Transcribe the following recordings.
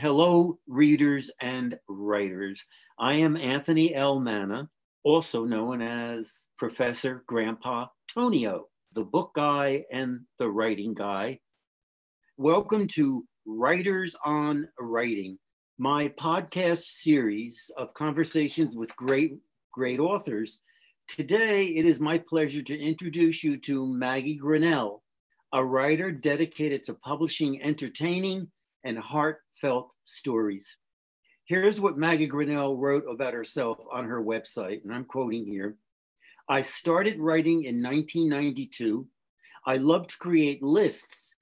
Hello, readers and writers. I am Anthony L. Manna, also known as Professor Grandpa Tonio, the book guy and the writing guy. Welcome to Writers on Writing, my podcast series of conversations with great, great authors. Today, it is my pleasure to introduce you to Maggie Grinnell, a writer dedicated to publishing entertaining and heartfelt stories. Here's what Maggie Grinnell wrote about herself on her website, and I'm quoting here. I started writing in 1992. I loved to create lists,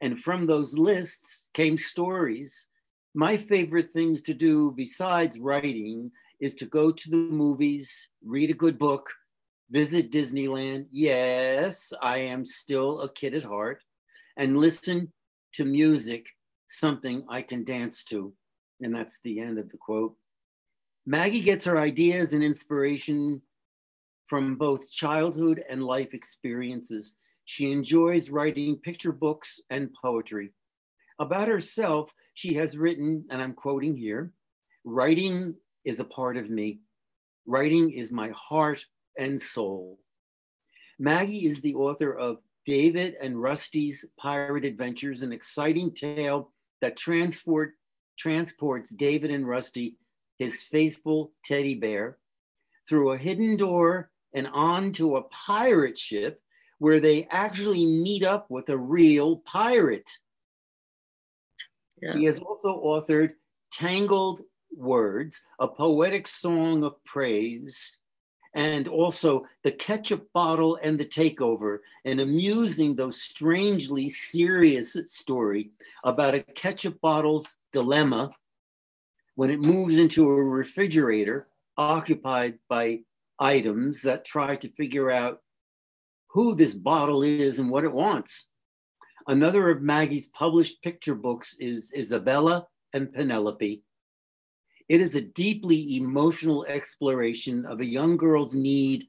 and from those lists came stories. My favorite things to do besides writing is to go to the movies, read a good book, visit Disneyland. Yes, I am still a kid at heart, and listen to music something I can dance to. And that's the end of the quote. Maggie gets her ideas and inspiration from both childhood and life experiences. She enjoys writing picture books and poetry. About herself, she has written, and I'm quoting here writing is a part of me. Writing is my heart and soul. Maggie is the author of David and Rusty's Pirate Adventures, an exciting tale that transport, transports David and Rusty, his faithful teddy bear, through a hidden door and onto a pirate ship where they actually meet up with a real pirate. Yeah. He has also authored Tangled Words, a poetic song of praise and also the ketchup bottle and the takeover, an amusing though strangely serious story about a ketchup bottle's dilemma when it moves into a refrigerator occupied by items that try to figure out who this bottle is and what it wants. Another of Maggie's published picture books is Isabella and Penelope, it is a deeply emotional exploration of a young girl's need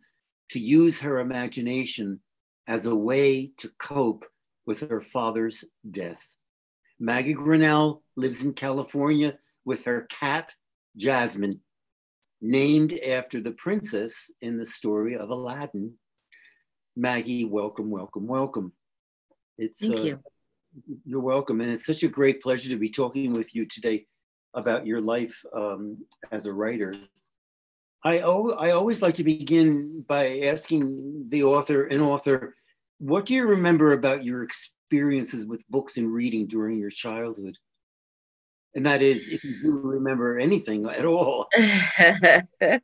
to use her imagination as a way to cope with her father's death. Maggie Grinnell lives in California with her cat, Jasmine, named after the princess in the story of Aladdin. Maggie, welcome, welcome, welcome. It's, Thank uh, you. You're welcome. And it's such a great pleasure to be talking with you today about your life um, as a writer. I, I always like to begin by asking the author, an author, what do you remember about your experiences with books and reading during your childhood? And that is, if you do remember anything at all.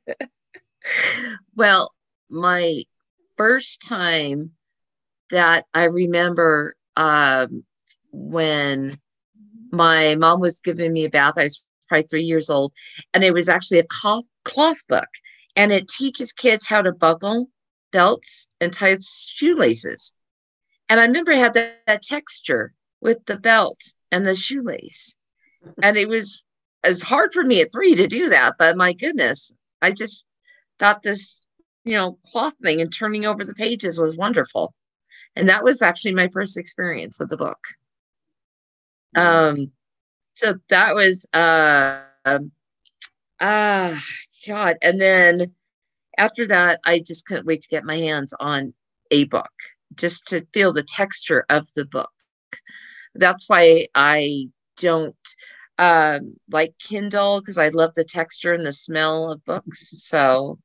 well, my first time that I remember um, when my mom was giving me a bath. I was probably three years old, and it was actually a cloth, cloth book, and it teaches kids how to buckle belts and tie shoelaces. And I remember I had that, that texture with the belt and the shoelace, and it was it's hard for me at three to do that, but my goodness, I just thought this, you know, cloth thing and turning over the pages was wonderful. And that was actually my first experience with the book. Um, so that was uh, uh God. And then after that, I just couldn't wait to get my hands on a book just to feel the texture of the book. That's why I don't um, like Kindle because I love the texture and the smell of books. So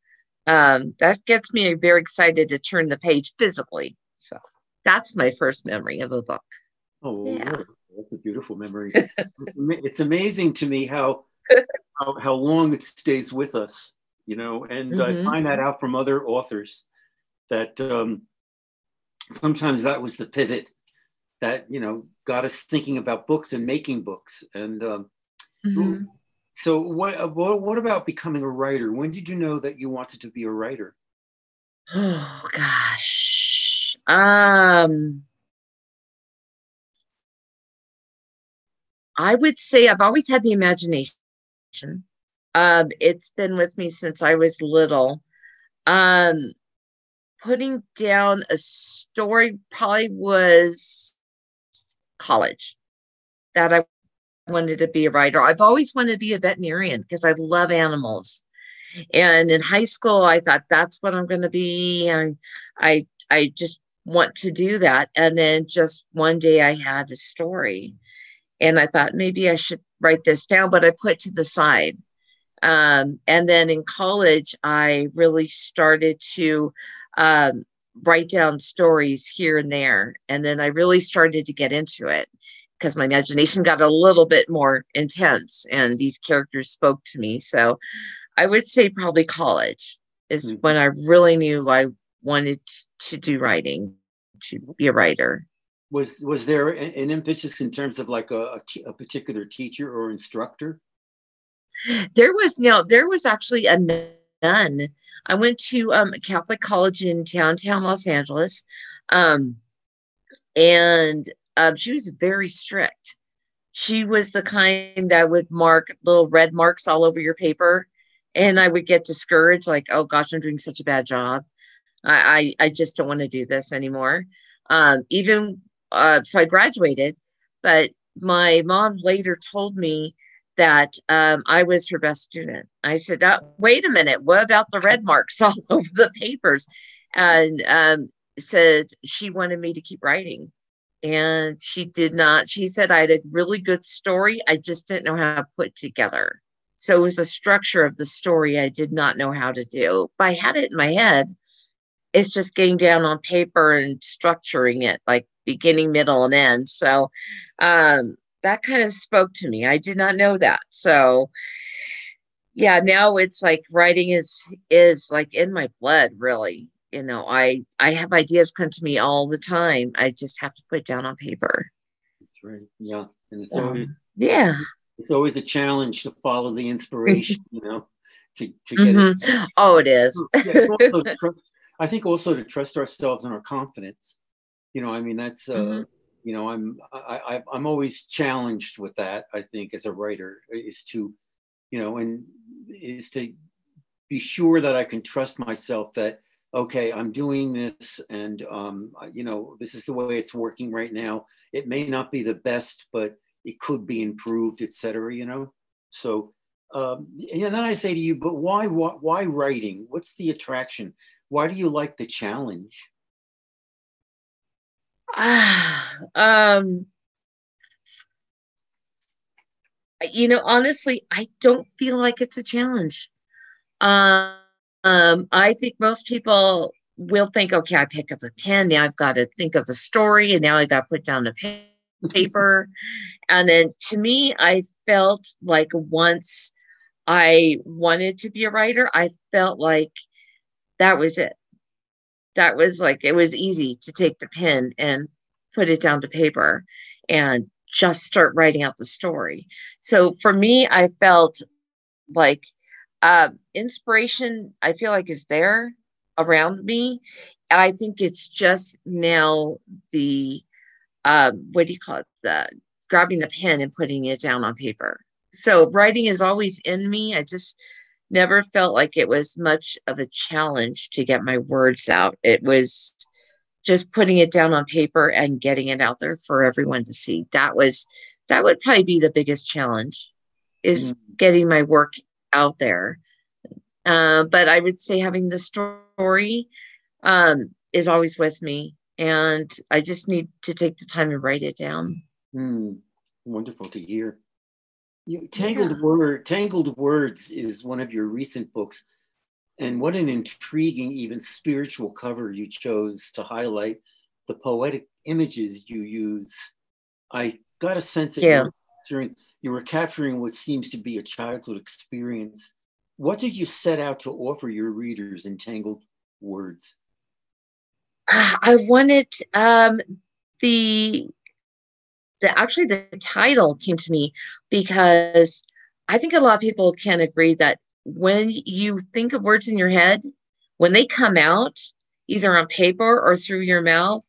um, that gets me very excited to turn the page physically. So that's my first memory of a book. Oh, yeah that's a beautiful memory. it's amazing to me how, how, how long it stays with us, you know, and mm-hmm. I find that out from other authors that um, sometimes that was the pivot that you know got us thinking about books and making books. And um, mm-hmm. so, what, what what about becoming a writer? When did you know that you wanted to be a writer? Oh gosh. Um I would say I've always had the imagination. Um, it's been with me since I was little. Um, putting down a story probably was college that I wanted to be a writer. I've always wanted to be a veterinarian because I love animals. And in high school, I thought that's what I'm going to be. And I, I just want to do that. And then just one day I had a story and I thought maybe I should write this down, but I put it to the side. Um, and then in college, I really started to um, write down stories here and there. And then I really started to get into it because my imagination got a little bit more intense and these characters spoke to me. So I would say probably college is mm-hmm. when I really knew I wanted to do writing, to be a writer. Was was there an impetus in terms of like a, a, t- a particular teacher or instructor? There was no, there was actually a nun. I went to um, a Catholic college in downtown Los Angeles, um, and um, she was very strict. She was the kind that would mark little red marks all over your paper, and I would get discouraged, like, "Oh gosh, I'm doing such a bad job. I I, I just don't want to do this anymore." Um, even uh, so, I graduated, but my mom later told me that um, I was her best student. I said, oh, "Wait a minute, what about the red marks all over the papers?" And um, said she wanted me to keep writing, and she did not. She said I had a really good story. I just didn't know how to put together. So it was a structure of the story I did not know how to do. But I had it in my head. It's just getting down on paper and structuring it like beginning, middle, and end. So um, that kind of spoke to me. I did not know that. So yeah, now it's like writing is is like in my blood, really. You know, I I have ideas come to me all the time. I just have to put it down on paper. That's right. Yeah. And it's always yeah. It's always a challenge to follow the inspiration, you know, to, to get mm-hmm. it. Oh, it is. yeah, trust, I think also to trust ourselves and our confidence. You know, I mean that's uh mm-hmm. you know i'm I, I am always challenged with that i think as a writer is to you know and is to be sure that i can trust myself that okay i'm doing this and um, you know this is the way it's working right now. It may not be the best but it could be improved etc you know? So um, and then i say to you but why, why why writing? What's the attraction why do you like the challenge um, you know, honestly, I don't feel like it's a challenge. Um, um, I think most people will think, okay, I pick up a pen. Now I've got to think of the story, and now I got to put down the paper. and then to me, I felt like once I wanted to be a writer, I felt like that was it that was like it was easy to take the pen and put it down to paper and just start writing out the story. So for me, I felt like uh, inspiration, I feel like is there around me. I think it's just now the uh, what do you call it? The grabbing the pen and putting it down on paper. So writing is always in me. I just never felt like it was much of a challenge to get my words out. It was just putting it down on paper and getting it out there for everyone to see. That was that would probably be the biggest challenge is mm-hmm. getting my work out there. Uh, but I would say having the story um, is always with me, and I just need to take the time and write it down. Mm, wonderful to hear. You, Tangled yeah. Word, Tangled Words is one of your recent books, and what an intriguing, even spiritual cover you chose to highlight the poetic images you use. I got a sense that yeah. you, were capturing, you were capturing what seems to be a childhood experience. What did you set out to offer your readers in Tangled Words? I wanted um, the the actually the title came to me because I think a lot of people can agree that when you think of words in your head, when they come out, either on paper or through your mouth,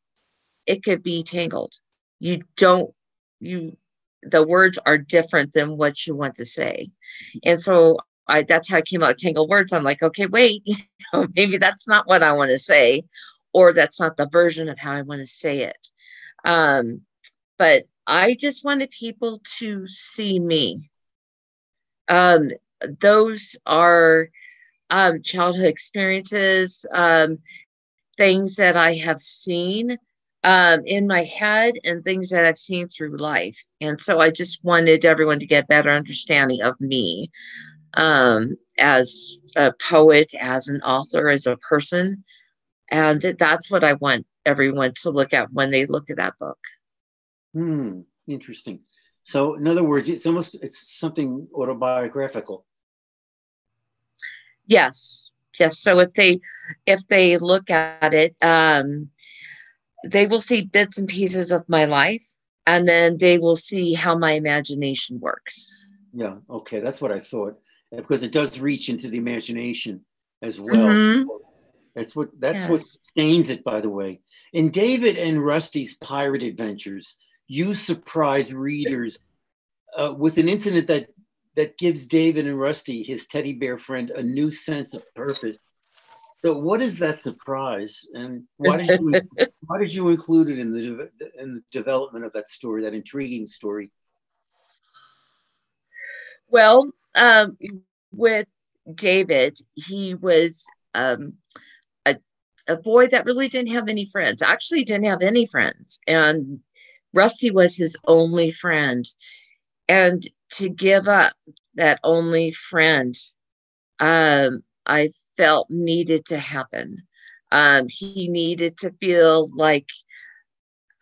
it could be tangled. You don't, you, the words are different than what you want to say. And so I, that's how I came out tangled words. I'm like, okay, wait, maybe that's not what I want to say, or that's not the version of how I want to say it. Um, but I just wanted people to see me. Um, those are um, childhood experiences, um, things that I have seen um, in my head and things that I've seen through life. And so I just wanted everyone to get better understanding of me um, as a poet, as an author, as a person. And that's what I want everyone to look at when they look at that book. Hmm, interesting. So, in other words, it's almost it's something autobiographical. Yes, yes. So if they if they look at it, um, they will see bits and pieces of my life, and then they will see how my imagination works. Yeah. Okay, that's what I thought because it does reach into the imagination as well. Mm-hmm. That's what that's yes. what stains it, by the way. In David and Rusty's pirate adventures, you surprise readers uh, with an incident that that gives David and Rusty, his teddy bear friend, a new sense of purpose. So, what is that surprise, and why did you why did you include it in the in the development of that story, that intriguing story? Well, um, with David, he was um, a a boy that really didn't have any friends. Actually, didn't have any friends, and Rusty was his only friend. And to give up that only friend, um, I felt needed to happen. Um, he needed to feel like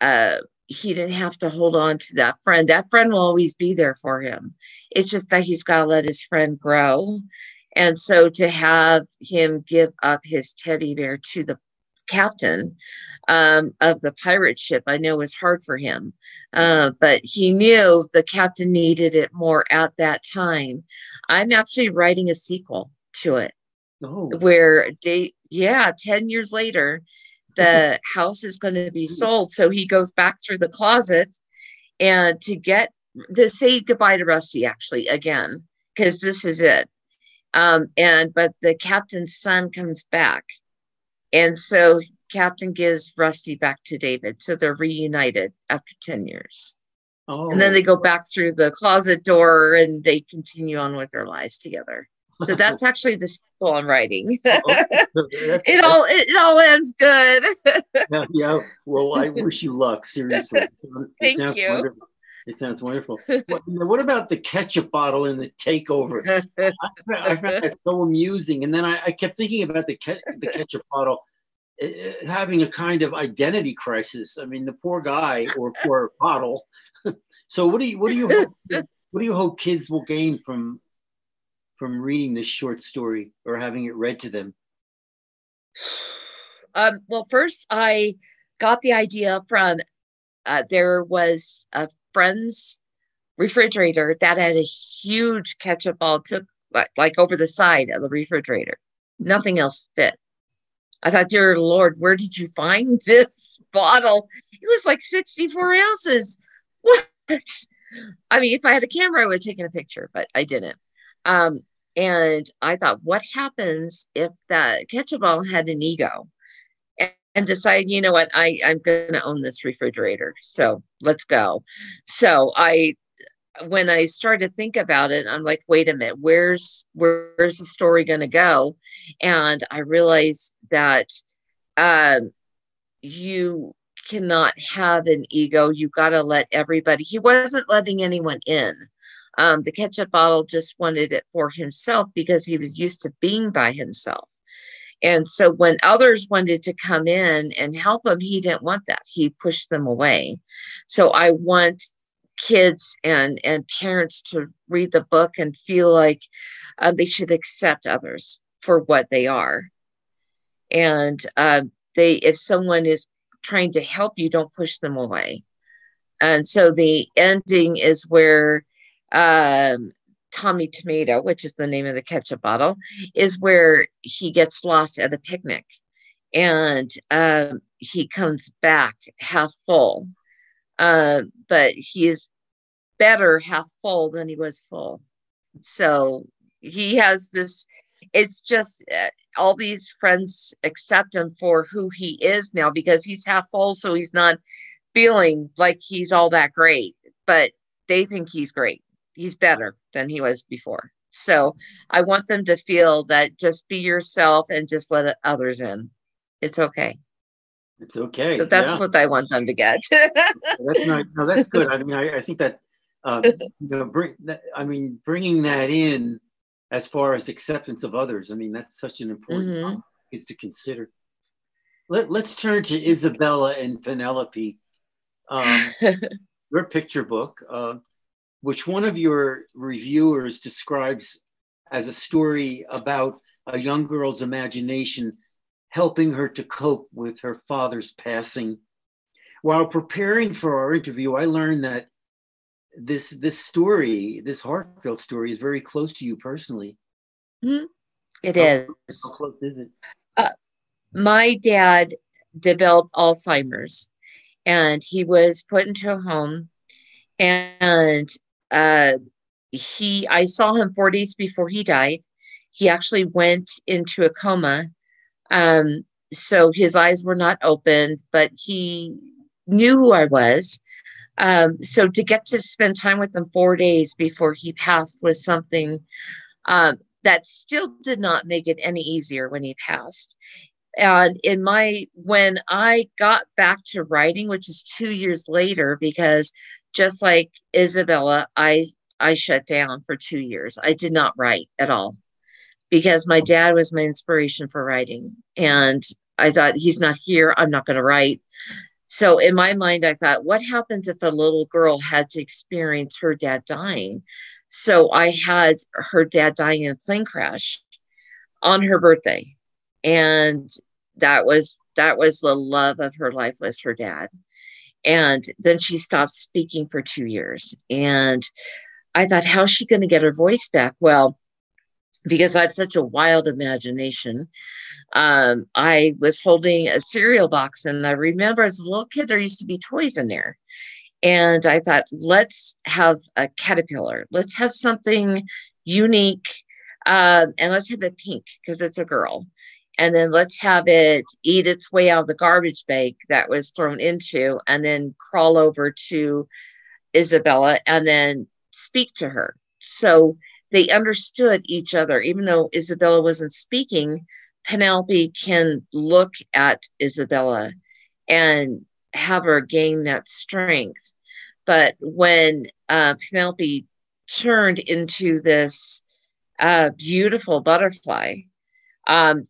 uh, he didn't have to hold on to that friend. That friend will always be there for him. It's just that he's got to let his friend grow. And so to have him give up his teddy bear to the captain um, of the pirate ship, I know it was hard for him. Uh, but he knew the captain needed it more at that time. I'm actually writing a sequel to it. Oh. Where they, yeah, 10 years later, the house is going to be sold. So he goes back through the closet and to get to say goodbye to Rusty actually again, because this is it. Um, and but the captain's son comes back and so Captain gives Rusty back to David. So they're reunited after 10 years. Oh. And then they go oh. back through the closet door and they continue on with their lives together. So that's actually the sequel I'm writing. oh, it all it, it, all ends good. yeah, yeah, Well, I wish you luck. Seriously. Uh, Thank you. Wonderful. It sounds wonderful. what, what, about the ketchup bottle in the takeover? I, I, found that so amusing. And then I, I kept thinking about the, ke- the ketchup bottle uh, having a kind of identity crisis. I mean, the poor guy or poor bottle. so what do you what do you hope, what do you hope kids will gain from from reading this short story or having it read to them? Um, well, first I got the idea from uh, there was a friend's refrigerator that had a huge ketchup ball took like, like over the side of the refrigerator. Nothing else fit. I thought, dear Lord, where did you find this bottle? It was like 64 ounces. What? I mean, if I had a camera, I would have taken a picture, but I didn't. Um, and I thought, what happens if that ketchup ball had an ego? And decide, you know what, I, I'm going to own this refrigerator. So let's go. So I, when I started to think about it, I'm like, wait a minute, where's where's the story going to go? And I realized that um, you cannot have an ego. You got to let everybody. He wasn't letting anyone in. Um, the ketchup bottle just wanted it for himself because he was used to being by himself. And so when others wanted to come in and help him, he didn't want that. He pushed them away. So I want kids and and parents to read the book and feel like uh, they should accept others for what they are. And uh, they, if someone is trying to help you, don't push them away. And so the ending is where um, Tommy Tomato, which is the name of the ketchup bottle, is where he gets lost at a picnic and um, he comes back half full. Uh, but he is better half full than he was full. So he has this, it's just uh, all these friends accept him for who he is now because he's half full. So he's not feeling like he's all that great, but they think he's great. He's better than he was before. So I want them to feel that just be yourself and just let others in. It's okay. It's okay. So that's yeah. what I want them to get. that's not, no, that's good. I mean, I, I think that, uh, you know, bring that, I mean, bringing that in as far as acceptance of others. I mean, that's such an important mm-hmm. is to consider. Let, let's turn to Isabella and Penelope. Um, your picture book, uh, which one of your reviewers describes as a story about a young girl's imagination helping her to cope with her father's passing. While preparing for our interview, I learned that this this story, this heartfelt story, is very close to you personally. Mm-hmm. It how, is. How close is it? Uh, my dad developed Alzheimer's, and he was put into a home, and uh, he I saw him four days before he died. He actually went into a coma um, so his eyes were not open, but he knew who I was. Um, so to get to spend time with him four days before he passed was something um, that still did not make it any easier when he passed. And in my, when I got back to writing, which is two years later, because just like Isabella, I I shut down for two years. I did not write at all because my dad was my inspiration for writing. And I thought, he's not here. I'm not going to write. So in my mind, I thought, what happens if a little girl had to experience her dad dying? So I had her dad dying in a plane crash on her birthday. And that was that was the love of her life was her dad. And then she stopped speaking for two years. And I thought, how's she going to get her voice back? Well, because I have such a wild imagination. Um, I was holding a cereal box, and I remember as a little kid, there used to be toys in there. And I thought, let's have a caterpillar. Let's have something unique. Um, and let's have it pink because it's a girl. And then let's have it eat its way out of the garbage bag that was thrown into, and then crawl over to Isabella and then speak to her. So they understood each other. Even though Isabella wasn't speaking, Penelope can look at Isabella and have her gain that strength. But when uh, Penelope turned into this uh, beautiful butterfly, um,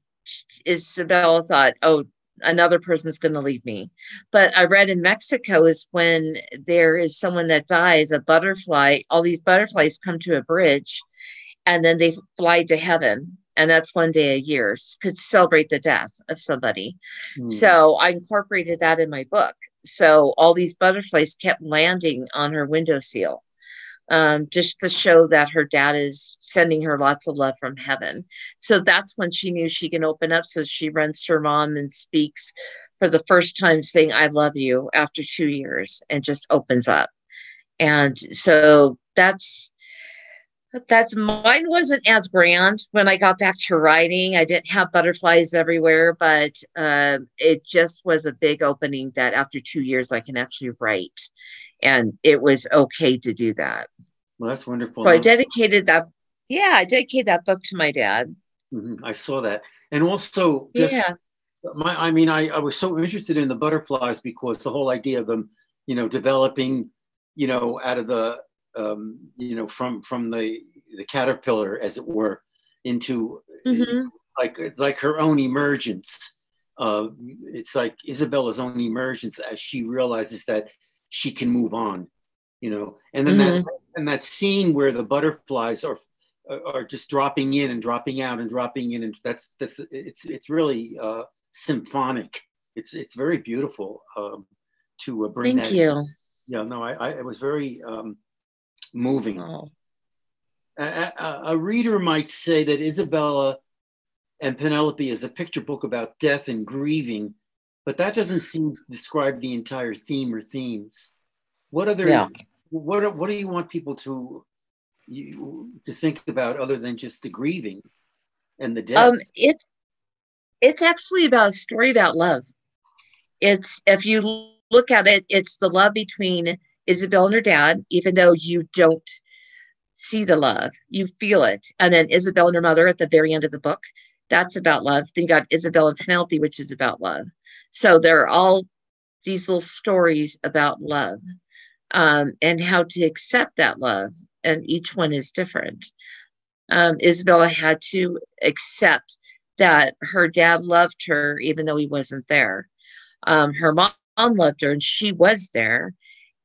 Isabella thought, oh, another person's going to leave me. But I read in Mexico is when there is someone that dies, a butterfly, all these butterflies come to a bridge and then they fly to heaven and that's one day a year to celebrate the death of somebody mm. so i incorporated that in my book so all these butterflies kept landing on her windowsill um, just to show that her dad is sending her lots of love from heaven. So that's when she knew she can open up. So she runs to her mom and speaks for the first time saying i love you after two years and just opens up. And so that's that's mine wasn't as grand when I got back to writing. I didn't have butterflies everywhere, but uh, it just was a big opening that after two years I can actually write, and it was okay to do that. Well, that's wonderful. So I dedicated that. Yeah, I dedicated that book to my dad. Mm-hmm. I saw that, and also just yeah. my. I mean, I I was so interested in the butterflies because the whole idea of them, you know, developing, you know, out of the um, you know, from from the the caterpillar, as it were, into mm-hmm. like it's like her own emergence. Uh, it's like Isabella's own emergence as she realizes that she can move on, you know. And then mm-hmm. that and that scene where the butterflies are are just dropping in and dropping out and dropping in, and that's that's it's it's really uh, symphonic. It's it's very beautiful um, to uh, bring Thank that. you. In. Yeah, no, I, I it was very um, moving. Oh. A, a, a, reader might say that Isabella and Penelope is a picture book about death and grieving, but that doesn't seem to describe the entire theme or themes. What other yeah. what what do you want people to you, to think about other than just the grieving and the death? Um, it it's actually about a story about love. It's if you look at it, it's the love between Isabel and her dad, even though you don't see the love, you feel it. And then Isabel and her mother at the very end of the book, that's about love. Then you got Isabel and Penelope, which is about love. So there are all these little stories about love um, and how to accept that love. And each one is different. Um, Isabella had to accept that her dad loved her even though he wasn't there. Um, her mom loved her and she was there.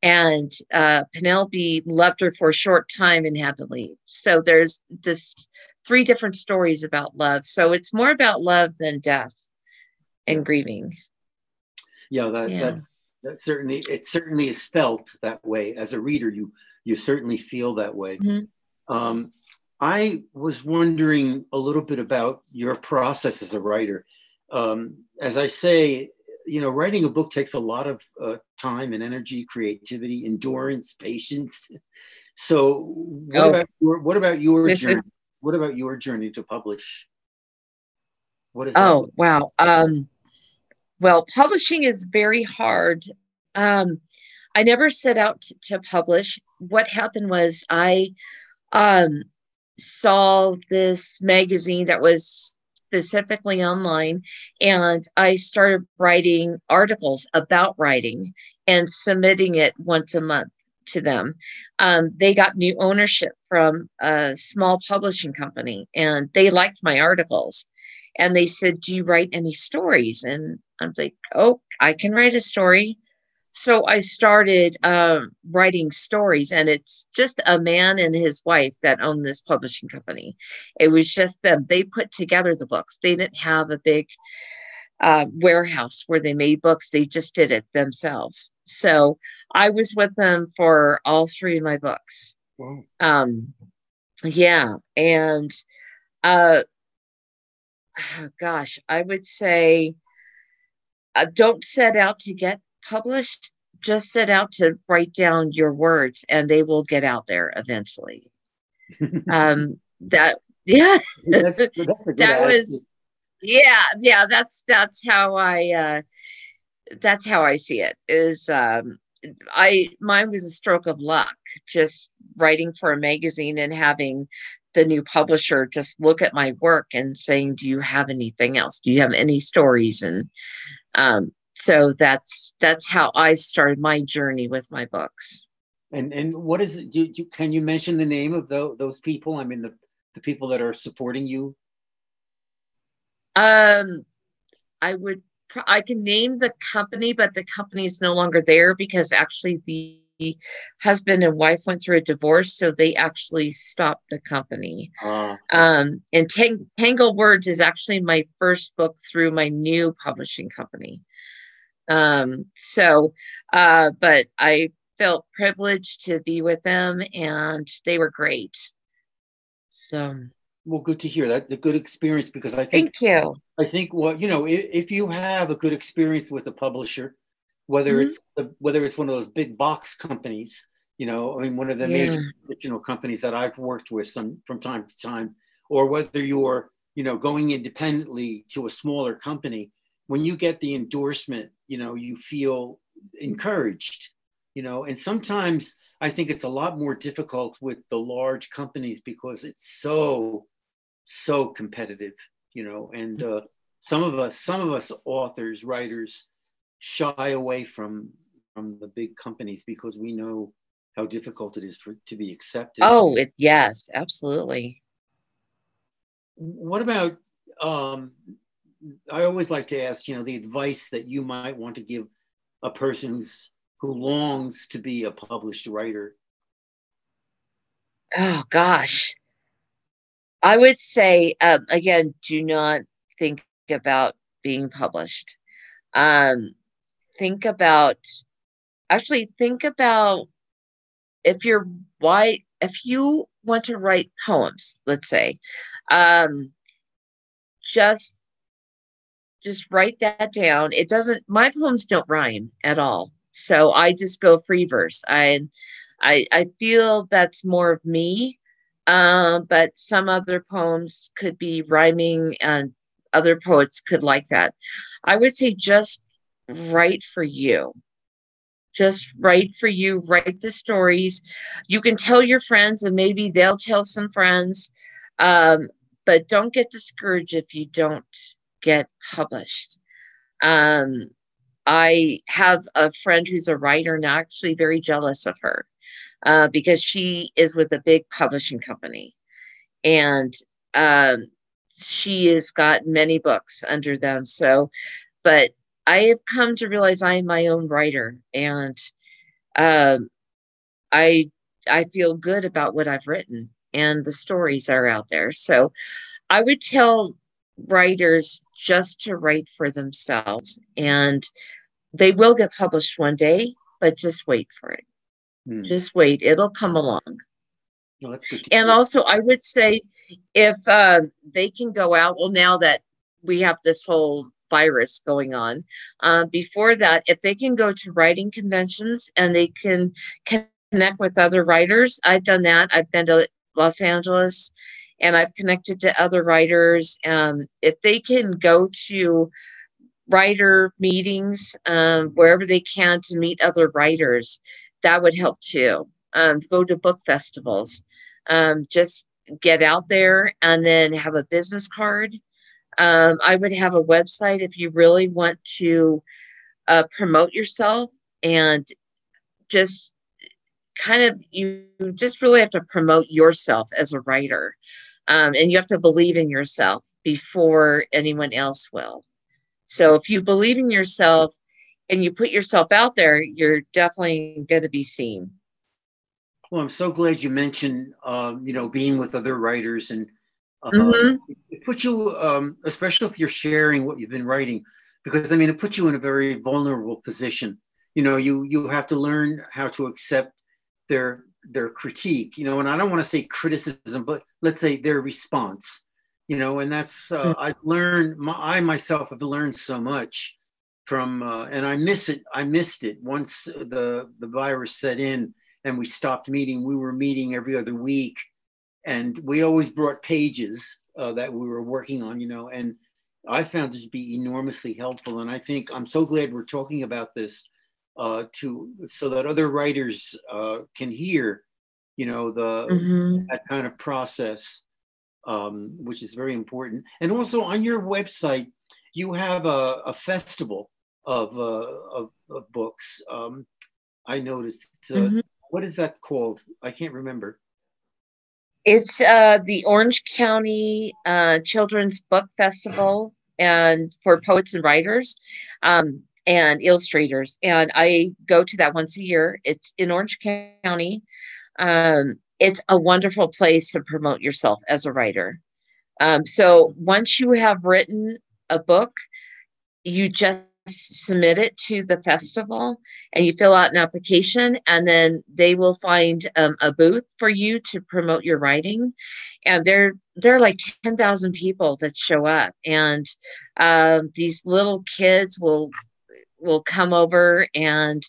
And uh, Penelope loved her for a short time and had to leave. So there's this three different stories about love. So it's more about love than death and grieving. Yeah, that, yeah. that that certainly it certainly is felt that way as a reader. You you certainly feel that way. Mm-hmm. Um, I was wondering a little bit about your process as a writer. Um, as I say, you know, writing a book takes a lot of uh, time and energy, creativity, endurance, patience. So, what oh. about your what about your journey? What about your journey to publish? What is? That? Oh wow. Um, well, publishing is very hard. Um, I never set out to, to publish. What happened was I um, saw this magazine that was specifically online and I started writing articles about writing and submitting it once a month to them. Um, they got new ownership from a small publishing company and they liked my articles. And they said, Do you write any stories? And I'm like, Oh, I can write a story so I started um, writing stories, and it's just a man and his wife that own this publishing company. It was just them. They put together the books. They didn't have a big uh, warehouse where they made books. They just did it themselves. So I was with them for all three of my books. Wow. Um, yeah, and uh, gosh, I would say uh, don't set out to get published, just set out to write down your words and they will get out there eventually. um, that, yeah, that's, that's that was, yeah, yeah, that's, that's how I, uh, that's how I see it is, um, I, mine was a stroke of luck, just writing for a magazine and having the new publisher just look at my work and saying, do you have anything else? Do you have any stories? And, um, so that's that's how I started my journey with my books. And and what is it? Do, do, can you mention the name of the, those people? I mean, the the people that are supporting you. Um, I would I can name the company, but the company is no longer there because actually the husband and wife went through a divorce, so they actually stopped the company. Oh. Um, and Tang- Tangle Words is actually my first book through my new publishing company. Um, so, uh, but I felt privileged to be with them and they were great. So, well, good to hear that. The good experience because I think, thank you. I think what, you know, if, if you have a good experience with a publisher, whether mm-hmm. it's the, whether it's one of those big box companies, you know, I mean, one of the yeah. major traditional companies that I've worked with some from time to time, or whether you're, you know, going independently to a smaller company, when you get the endorsement, you know, you feel encouraged, you know, and sometimes I think it's a lot more difficult with the large companies because it's so, so competitive, you know, and uh, some of us, some of us authors, writers shy away from from the big companies because we know how difficult it is for to be accepted. Oh, it, yes, absolutely. What about um, I always like to ask, you know, the advice that you might want to give a person who's who longs to be a published writer. Oh gosh, I would say um, again, do not think about being published. Um, think about actually think about if you're why if you want to write poems, let's say, um, just just write that down. It doesn't, my poems don't rhyme at all. So I just go free verse. I, I, I feel that's more of me. Uh, but some other poems could be rhyming and other poets could like that. I would say just write for you. just write for you, write the stories. You can tell your friends, and maybe they'll tell some friends. Um, but don't get discouraged if you don't get published. Um, I have a friend who's a writer and I'm actually very jealous of her uh, because she is with a big publishing company. And um, she has got many books under them. So, but I have come to realize I am my own writer and um, I I feel good about what I've written and the stories are out there. So I would tell writers just to write for themselves and they will get published one day, but just wait for it. Hmm. Just wait, it'll come along. That's good and also, I would say if uh, they can go out, well, now that we have this whole virus going on, uh, before that, if they can go to writing conventions and they can connect with other writers, I've done that. I've been to Los Angeles and I've connected to other writers. Um, if they can go to writer meetings um, wherever they can to meet other writers, that would help too. Um, go to book festivals. Um, just get out there and then have a business card. Um, I would have a website if you really want to uh, promote yourself and just kind of you just really have to promote yourself as a writer. Um, and you have to believe in yourself before anyone else will. So if you believe in yourself and you put yourself out there you're definitely going to be seen. Well i'm so glad you mentioned um, you know being with other writers and uh, mm-hmm. it puts you um, especially if you're sharing what you've been writing because i mean it puts you in a very vulnerable position you know you you have to learn how to accept their their critique you know and i don't want to say criticism but let's say their response you know and that's uh, mm. i've learned my, i myself have learned so much from uh, and i miss it i missed it once the the virus set in and we stopped meeting we were meeting every other week and we always brought pages uh, that we were working on you know and i found this to be enormously helpful and i think i'm so glad we're talking about this uh, to so that other writers uh, can hear, you know, the mm-hmm. that kind of process, um, which is very important. And also on your website, you have a, a festival of, uh, of, of books. Um, I noticed. Uh, mm-hmm. What is that called? I can't remember. It's uh, the Orange County uh, Children's Book Festival and for poets and writers. Um, and illustrators. And I go to that once a year. It's in Orange County. Um, it's a wonderful place to promote yourself as a writer. Um, so once you have written a book, you just submit it to the festival and you fill out an application and then they will find um, a booth for you to promote your writing. And there there are like 10,000 people that show up and um, these little kids will will come over and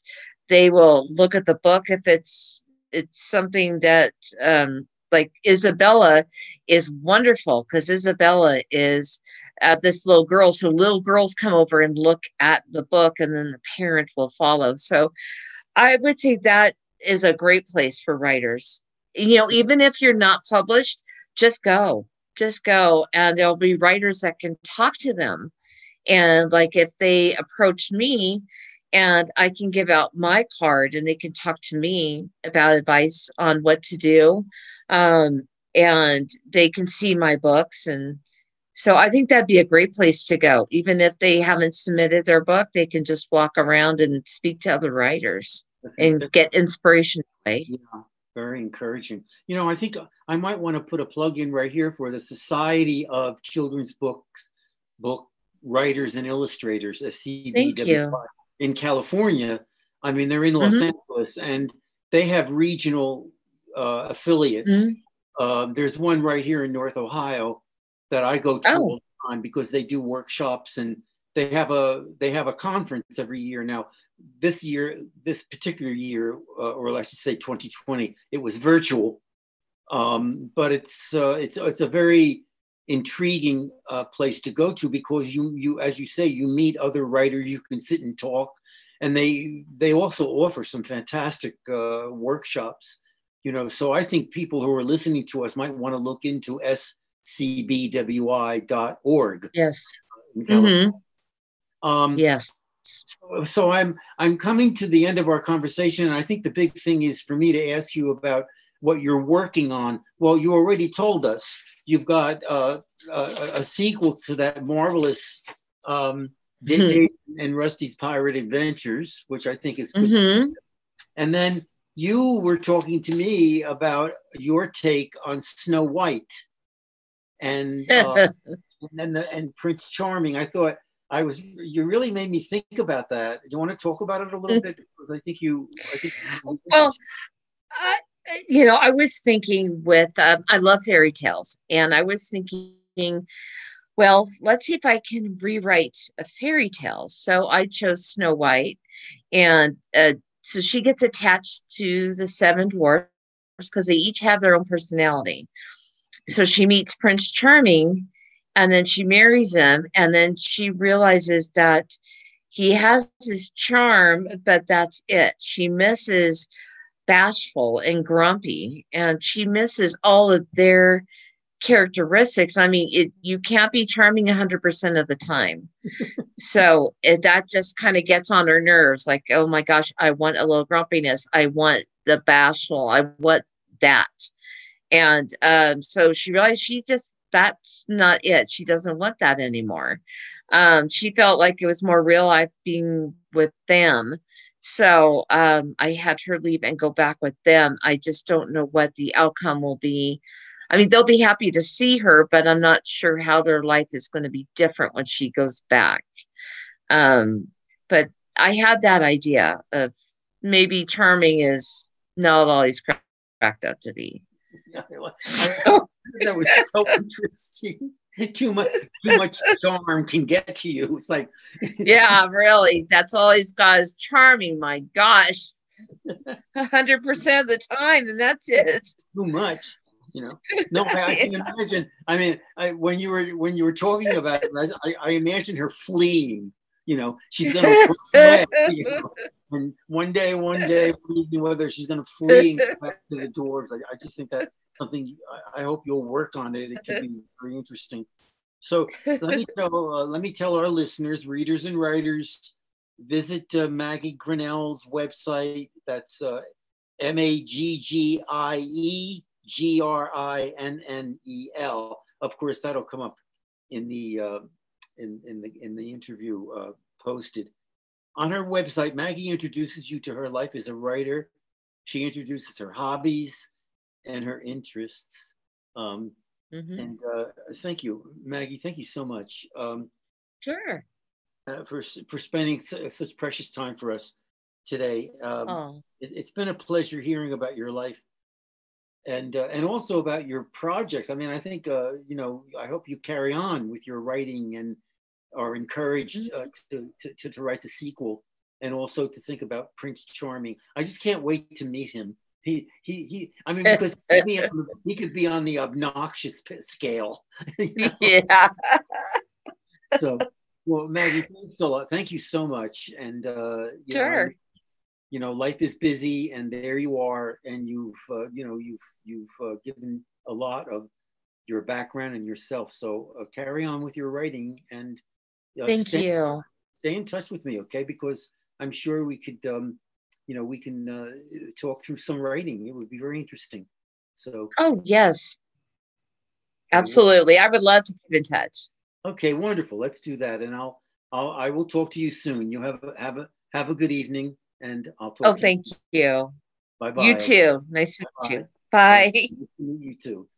they will look at the book if it's it's something that um, like Isabella is wonderful because Isabella is uh, this little girl. So little girls come over and look at the book, and then the parent will follow. So I would say that is a great place for writers. You know, even if you're not published, just go, just go, and there'll be writers that can talk to them and like if they approach me and I can give out my card and they can talk to me about advice on what to do. Um, and they can see my books. And so I think that'd be a great place to go. Even if they haven't submitted their book, they can just walk around and speak to other writers and get inspiration Yeah, very encouraging. You know, I think I might want to put a plug in right here for the Society of Children's Books Book writers and illustrators, a CBW in California. I mean, they're in Los mm-hmm. Angeles and they have regional uh, affiliates. Mm-hmm. Uh, there's one right here in North Ohio that I go to oh. all the time because they do workshops and they have a they have a conference every year. Now, this year, this particular year, uh, or I should say 2020, it was virtual, um, but it's uh, it's it's a very intriguing uh, place to go to because you you as you say you meet other writers you can sit and talk and they they also offer some fantastic uh, workshops. You know, so I think people who are listening to us might want to look into scbwi.org. Yes. Mm-hmm. Um, yes. So, so I'm I'm coming to the end of our conversation, and I think the big thing is for me to ask you about what you're working on. Well, you already told us you've got uh, a, a, sequel to that marvelous um, mm-hmm. and Rusty's Pirate Adventures, which I think is good. Mm-hmm. And then you were talking to me about your take on Snow White and uh, and, the, and Prince Charming. I thought I was you really made me think about that. Do you want to talk about it a little bit? Because I think you. I think. Well, I, you know, I was thinking with um, I love fairy tales, and I was thinking, well, let's see if I can rewrite a fairy tale. So I chose Snow White, and uh, so she gets attached to the seven dwarfs because they each have their own personality. So she meets Prince Charming, and then she marries him, and then she realizes that he has his charm, but that's it. She misses bashful and grumpy and she misses all of their characteristics. I mean it you can't be charming 100% of the time. So it, that just kind of gets on her nerves like oh my gosh i want a little grumpiness. I want the bashful. I want that and um, so she realized she just that's not it she doesn't want that anymore um, she felt like it was more real life being with them so um, I had her leave and go back with them. I just don't know what the outcome will be. I mean, they'll be happy to see her, but I'm not sure how their life is going to be different when she goes back. Um, but I had that idea of maybe charming is not always cracked up to be. that was so interesting. too much too much charm can get to you. It's like Yeah, really. That's all he's got is charming, my gosh. hundred percent of the time, and that's it. Too much. You know, no, I, I can imagine. I mean, I, when you were when you were talking about it, I, I imagine her fleeing. You know, she's gonna away, you know? and one day, one day, whether she's gonna flee back to the doors. I, I just think that something I, hope you'll work on it. It could be very interesting. So let me tell uh, let me tell our listeners, readers and writers, visit uh, Maggie Grinnell's website. That's uh, M A G G I E G R I N N E L. Of course, that'll come up in the uh, in in the in the interview uh, posted. On her website, Maggie introduces you to her life as a writer. She introduces her hobbies, and her interests. Um, mm-hmm. And uh, thank you, Maggie. Thank you so much. Um, sure. Uh, for for spending such precious time for us today. Um, oh. it, has been a pleasure hearing about your life, and uh, and also about your projects. I mean, I think uh, you know. I hope you carry on with your writing and are encouraged uh, mm-hmm. to, to, to write the sequel and also to think about Prince Charming. I just can't wait to meet him he he he. I mean, because he, he could be on the obnoxious scale. You know? Yeah. so, well, Maggie, thanks a lot. Thank you so much. And uh, you sure. Know, you know, life is busy, and there you are, and you've uh, you know you've you've uh, given a lot of your background and yourself. So uh, carry on with your writing, and uh, thank stay, you. Stay in touch with me, okay? Because I'm sure we could. Um, you know, we can uh, talk through some writing. It would be very interesting. So. Oh yes, absolutely. I would love to keep in touch. Okay, wonderful. Let's do that, and I'll, I'll I will talk to you soon. You have a, have a have a good evening, and I'll talk. Oh, thank you. Bye bye. You too. Nice to meet you. Bye. Nice to meet you too.